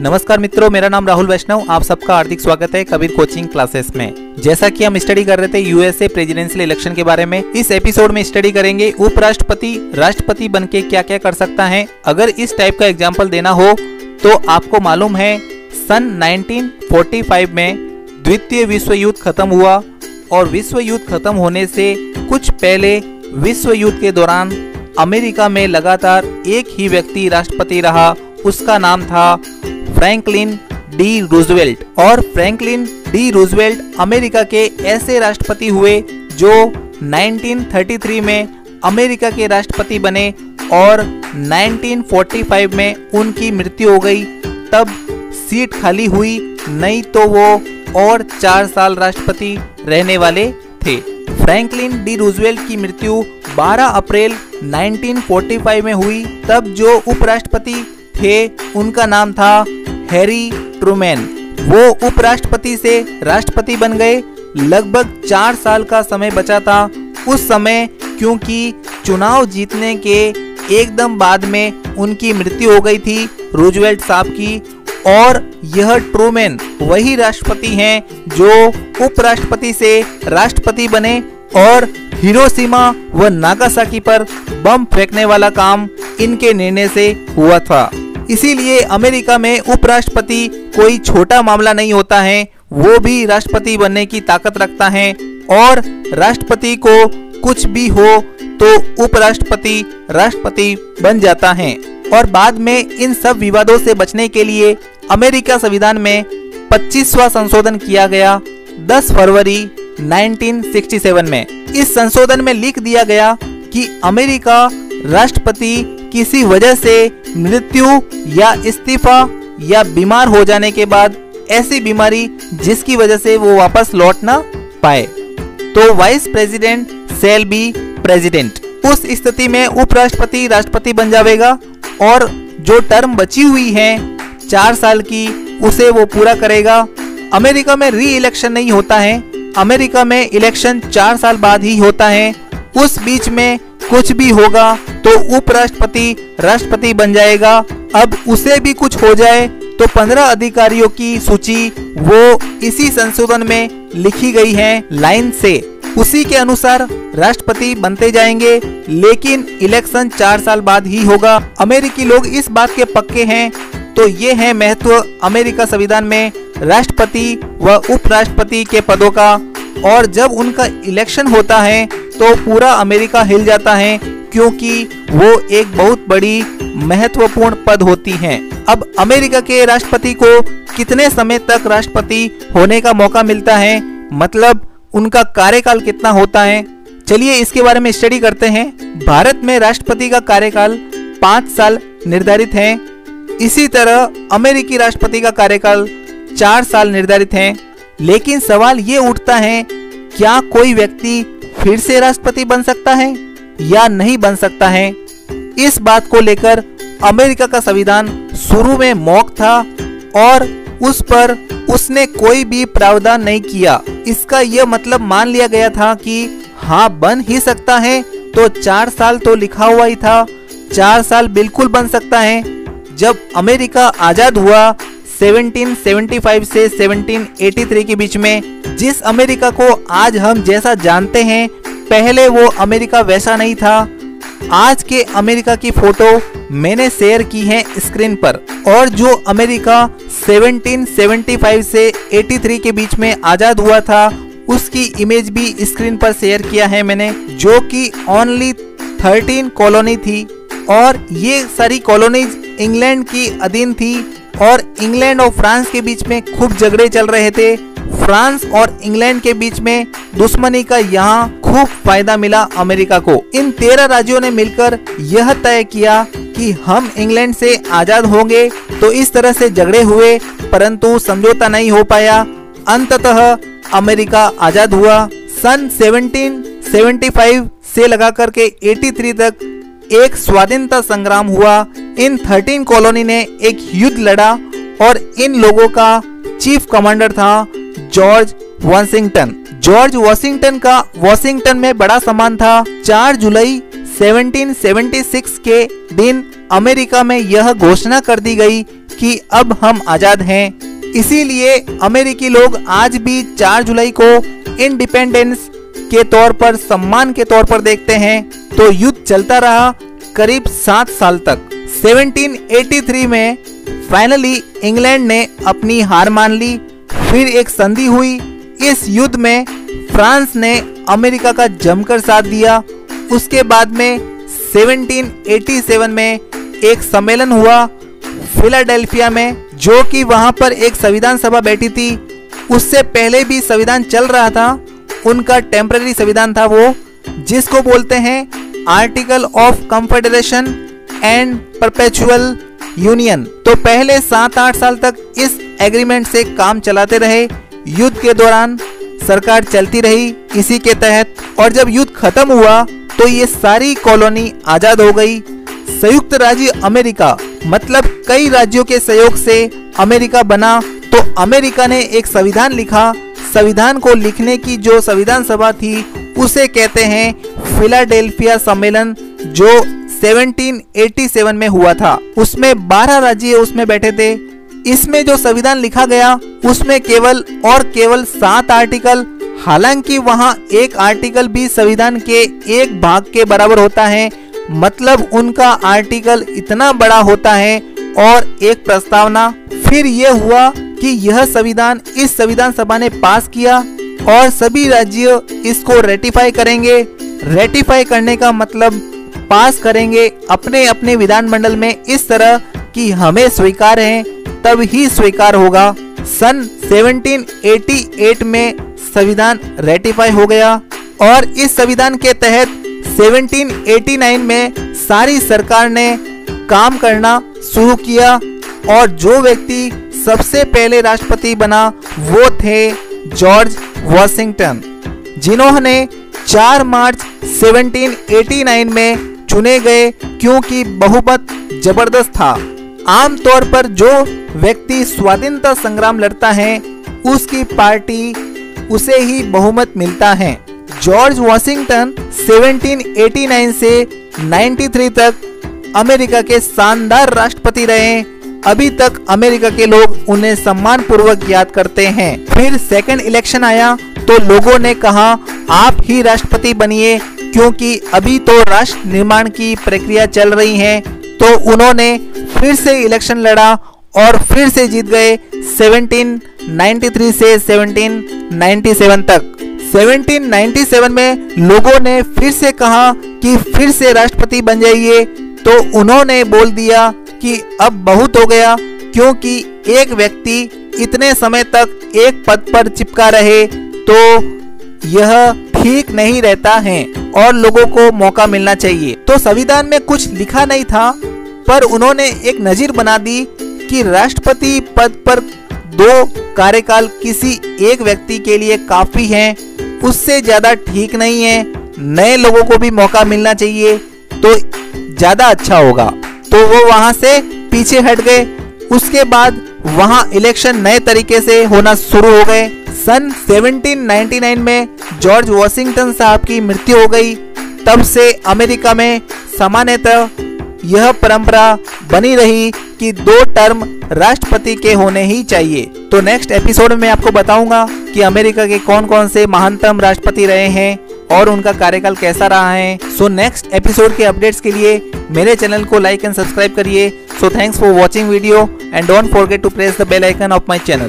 नमस्कार मित्रों, मेरा नाम राहुल वैष्णव, आप सबका हार्दिक स्वागत है कबीर कोचिंग क्लासेस में। जैसा कि हम स्टडी कर रहे थे यूएसए प्रेसिडेंशियल इलेक्शन के बारे में, इस एपिसोड में स्टडी करेंगे उपराष्ट्रपति, राष्ट्रपति बन के क्या क्या कर सकता है। अगर इस टाइप का एग्ज़ाम्पल देना हो तो आपको मालूम है, सन 1945 में द्वितीय विश्व युद्ध खत्म हुआ और विश्व युद्ध खत्म होने से कुछ पहले विश्व युद्ध के दौरान अमेरिका में लगातार एक ही व्यक्ति राष्ट्रपति रहा, उसका नाम था फ्रैंकलिन डी रूजवेल्ट और फ्रैंकलिन डी रूजवेल्ट अमेरिका के ऐसे राष्ट्रपति हुए जो 1933 में अमेरिका के राष्ट्रपति बने और 1945 में उनकी मृत्यु हो गई। तब सीट खाली हुई, नहीं तो वो और चार साल राष्ट्रपति रहने वाले थे। फ्रैंकलिन डी रूजवेल्ट की मृत्यु 12 अप्रैल 1945 में हुई। तब जो उपराष्ट्रपति थे, उनका नाम था हैरी ट्रूमैन। वो उपराष्ट्रपति से राष्ट्रपति बन गए। लगभग चार साल का समय बचा था। उस समय क्योंकि चुनाव जीतने के एकदम बाद में उनकी मृत्यु हो गई थी रूजवेल्ट साहब की। और यह ट्रूमैन वही राष्ट्रपति हैं जो उपराष्ट्रपति से राष्ट्रपति बने और हिरोशिमा व नागासाकी पर बम फेंकने वाला काम इनके निर्णय से हुआ था। इसीलिए अमेरिका में उपराष्ट्रपति कोई छोटा मामला नहीं होता है, वो भी राष्ट्रपति बनने की ताकत रखता है। और राष्ट्रपति को कुछ भी हो तो उपराष्ट्रपति राष्ट्रपति बन जाता है। और बाद में इन सब विवादों से बचने के लिए अमेरिका संविधान में 25वां संशोधन किया गया 10 फरवरी 1967 में। इस संशोधन में लिख दिया गया कि अमेरिका राष्ट्रपति किसी वजह से मृत्यु या इस्तीफा या बीमार हो जाने के बाद ऐसी बीमारी जिसकी वजह से वो वापस लौट ना पाए। तो vice president shall be president, उस स्थिति में उपराष्ट्रपति राष्ट्रपति बन जाएगा और जो टर्म बची हुई है, चार साल की, उसे वो पूरा करेगा। अमेरिका में री इलेक्शन नहीं होता है। अमेरिका में इलेक्शन चार साल बाद ही होता है। उस बीच में कुछ भी होगा तो उपराष्ट्रपति राष्ट्रपति बन जाएगा। अब उसे भी कुछ हो जाए तो पंद्रह अधिकारियों की सूची वो इसी संशोधन में लिखी गई है लाइन से। उसी के अनुसार राष्ट्रपति बनते जाएँगे, लेकिन इलेक्शन चार साल बाद ही होगा। अमेरिकी लोग इस बात के पक्के हैं। तो ये है महत्व अमेरिका संविधान में राष्ट्रपति व उपराष्ट्रपति के पदों का। और जब उनका इलेक्शन होता है तो पूरा अमेरिका हिल जाता है, क्योंकि वो एक बहुत बड़ी महत्वपूर्ण पद होती हैं। अब अमेरिका के राष्ट्रपति को कितने समय तक राष्ट्रपति होने का मौका मिलता है मतलब उनका कार्यकाल कितना होता है? चलिए इसके बारे में स्टडी करते हैं। भारत में राष्ट्रपति का कार्यकाल पाँच साल निर्धारित है। इसी तरह अमेरिकी राष्ट्रपति का कार्यकाल चार साल निर्धारित है। लेकिन सवाल ये उठता है, क्या कोई व्यक्ति फिर से राष्ट्रपति बन सकता है या नहीं बन सकता है, इस बात को लेकर अमेरिका का संविधान शुरू में मौक था और उस पर उसने कोई भी प्रावधान नहीं किया। इसका यह मतलब मान लिया गया था कि हाँ बन ही सकता है तो चार साल तो लिखा हुआ ही था। चार साल बिल्कुल बन सकता है। जब अमेरिका आज़ाद हुआ 1775 से 1783 के बीच में, जिस अमेरिका को आज हम जैसा जानते हैं, पहले वो अमेरिका वैसा नहीं था। आज के अमेरिका की फ़ोटो मैंने शेयर की है स्क्रीन पर। और जो अमेरिका 1775 से 83 के बीच में आज़ाद हुआ था, उसकी इमेज भी स्क्रीन पर शेयर किया है मैंने, जो कि ओनली 13 कॉलोनी थी। और ये सारी कॉलोनीज इंग्लैंड की अधीन थी। और इंग्लैंड और फ्रांस के बीच में खूब झगड़े चल रहे थे। फ्रांस और इंग्लैंड के बीच में दुश्मनी का यहाँ खूब फ़ायदा मिला अमेरिका को। इन तेरह राज्यों ने मिलकर यह तय किया कि हम इंग्लैंड से आज़ाद होंगे तो इस तरह से झगड़े हुए, परंतु समझौता नहीं हो पाया। अंततः अमेरिका आज़ाद हुआ। सन 1775 से लगा करके 83 तक एक स्वाधीनता संग्राम हुआ। इन 13 कॉलोनी ने एक युद्ध लड़ा और इन लोगों का चीफ कमांडर था जॉर्ज वॉशिंगटन जॉर्ज वॉशिंगटन का वॉशिंगटन में बड़ा सम्मान था। 4 जुलाई 1776 के दिन अमेरिका में यह घोषणा कर दी गई कि अब हम आज़ाद हैं। इसीलिए अमेरिकी लोग आज भी 4 जुलाई को इंडिपेंडेंस के तौर पर, सम्मान के तौर पर देखते हैं। तो युद्ध चलता रहा करीब सात साल तक। 1783 में फाइनली इंग्लैंड ने अपनी हार मान ली। फिर एक संधि हुई। इस युद्ध में फ्रांस ने अमेरिका का जमकर साथ दिया। उसके बाद में 1787 में एक सम्मेलन हुआ फिलाडेल्फिया में, जो कि वहाँ पर एक संविधान सभा बैठी थी। उससे पहले भी संविधान चल रहा था। उनका टेम्पररी संविधान था वो, जिसको बोलते हैं article of confederation and perpetual union. तो पहले सात आठ साल तक इस एग्रीमेंट से काम चलाते रहे। युद्ध के दौरान सरकार चलती रही इसी के तहत। और जब युद्ध खत्म हुआ तो ये सारी कॉलोनी आज़ाद हो गई। संयुक्त राज्य अमेरिका मतलब कई राज्यों के सहयोग से अमेरिका बना। तो अमेरिका ने एक संविधान लिखा। संविधान को लिखने की जो संविधान सभा थी उसे कहते हैं फिलाडेल्फिया सम्मेलन, जो 1787 में हुआ था। उसमें 12 राज्य उसमें बैठे थे। इसमें जो संविधान लिखा गया, उसमें केवल और केवल सात आर्टिकल, हालाँकि वहाँ एक आर्टिकल भी संविधान के एक भाग के बराबर होता है। मतलब उनका आर्टिकल इतना बड़ा होता है और एक प्रस्तावना। फिर यह हुआ कि यह संविधान इस संविधान सभा ने पास किया और सभी राज्य इसको रेटिफाई करेंगे। रेटिफाई करने का मतलब पास करेंगे अपने अपने विधानमंडल में इस तरह कि हमें स्वीकार है, तब ही स्वीकार होगा। सन 1788 में संविधान रेटिफाई हो गया और इस संविधान के तहत 1789 में सारी सरकार ने काम करना शुरू किया और जो व्यक्ति सबसे पहले राष्ट्रपति बना वो थे जॉर्ज वॉशिंगटन, जिन्होंने 4 मार्च 1789 में चुने गए क्योंकि बहुमत ज़बरदस्त था। आमतौर पर जो व्यक्ति स्वाधीनता संग्राम लड़ता है, उसकी पार्टी उसे ही बहुमत मिलता है। जॉर्ज वॉशिंगटन 1789 से 93 तक अमेरिका के शानदार राष्ट्रपति रहे। अभी तक अमेरिका के लोग उन्हें सम्मान पूर्वक याद करते हैं। फिर सेकंड इलेक्शन आया तो लोगों ने कहा, आप ही राष्ट्रपति बनिए, क्योंकि अभी तो राष्ट्र निर्माण की प्रक्रिया चल रही है। तो उन्होंने फिर से इलेक्शन लड़ा और फिर से जीत गए 1793 से 1797 तक। 1797 में लोगों ने फिर से कहा कि फिर से राष्ट्रपति बन जाइए तो उन्होंने बोल दिया कि अब बहुत हो गया, क्योंकि एक व्यक्ति इतने समय तक एक पद पर चिपका रहे तो यह ठीक नहीं रहता है और लोगों को मौका मिलना चाहिए। तो संविधान में कुछ लिखा नहीं था, पर उन्होंने एक नजीर बना दी कि राष्ट्रपति पद पर दो कार्यकाल किसी एक व्यक्ति के लिए काफ़ी है, उससे ज़्यादा ठीक नहीं है, नए लोगों को भी मौका मिलना चाहिए तो ज़्यादा अच्छा होगा। तो वो वहाँ से पीछे हट गए। उसके बाद वहाँ इलेक्शन नए तरीके से होना शुरू हो गए। सन 1799 में जॉर्ज वॉशिंगटन साहब की मृत्यु हो गई। तब से अमेरिका में सामान्यतः यह परंपरा बनी रही कि दो टर्म राष्ट्रपति के होने ही चाहिए। तो नेक्स्ट एपिसोड में आपको बताऊँगा कि अमेरिका के कौन कौन से महानतम राष्ट्रपति रहे हैं। और उनका कार्यकाल कैसा रहा है? सो नेक्स्ट एपिसोड के अपडेट्स के लिए मेरे चैनल को लाइक एंड सब्सक्राइब करिए। So thanks for watching video and don't forget to press the bell icon of my channel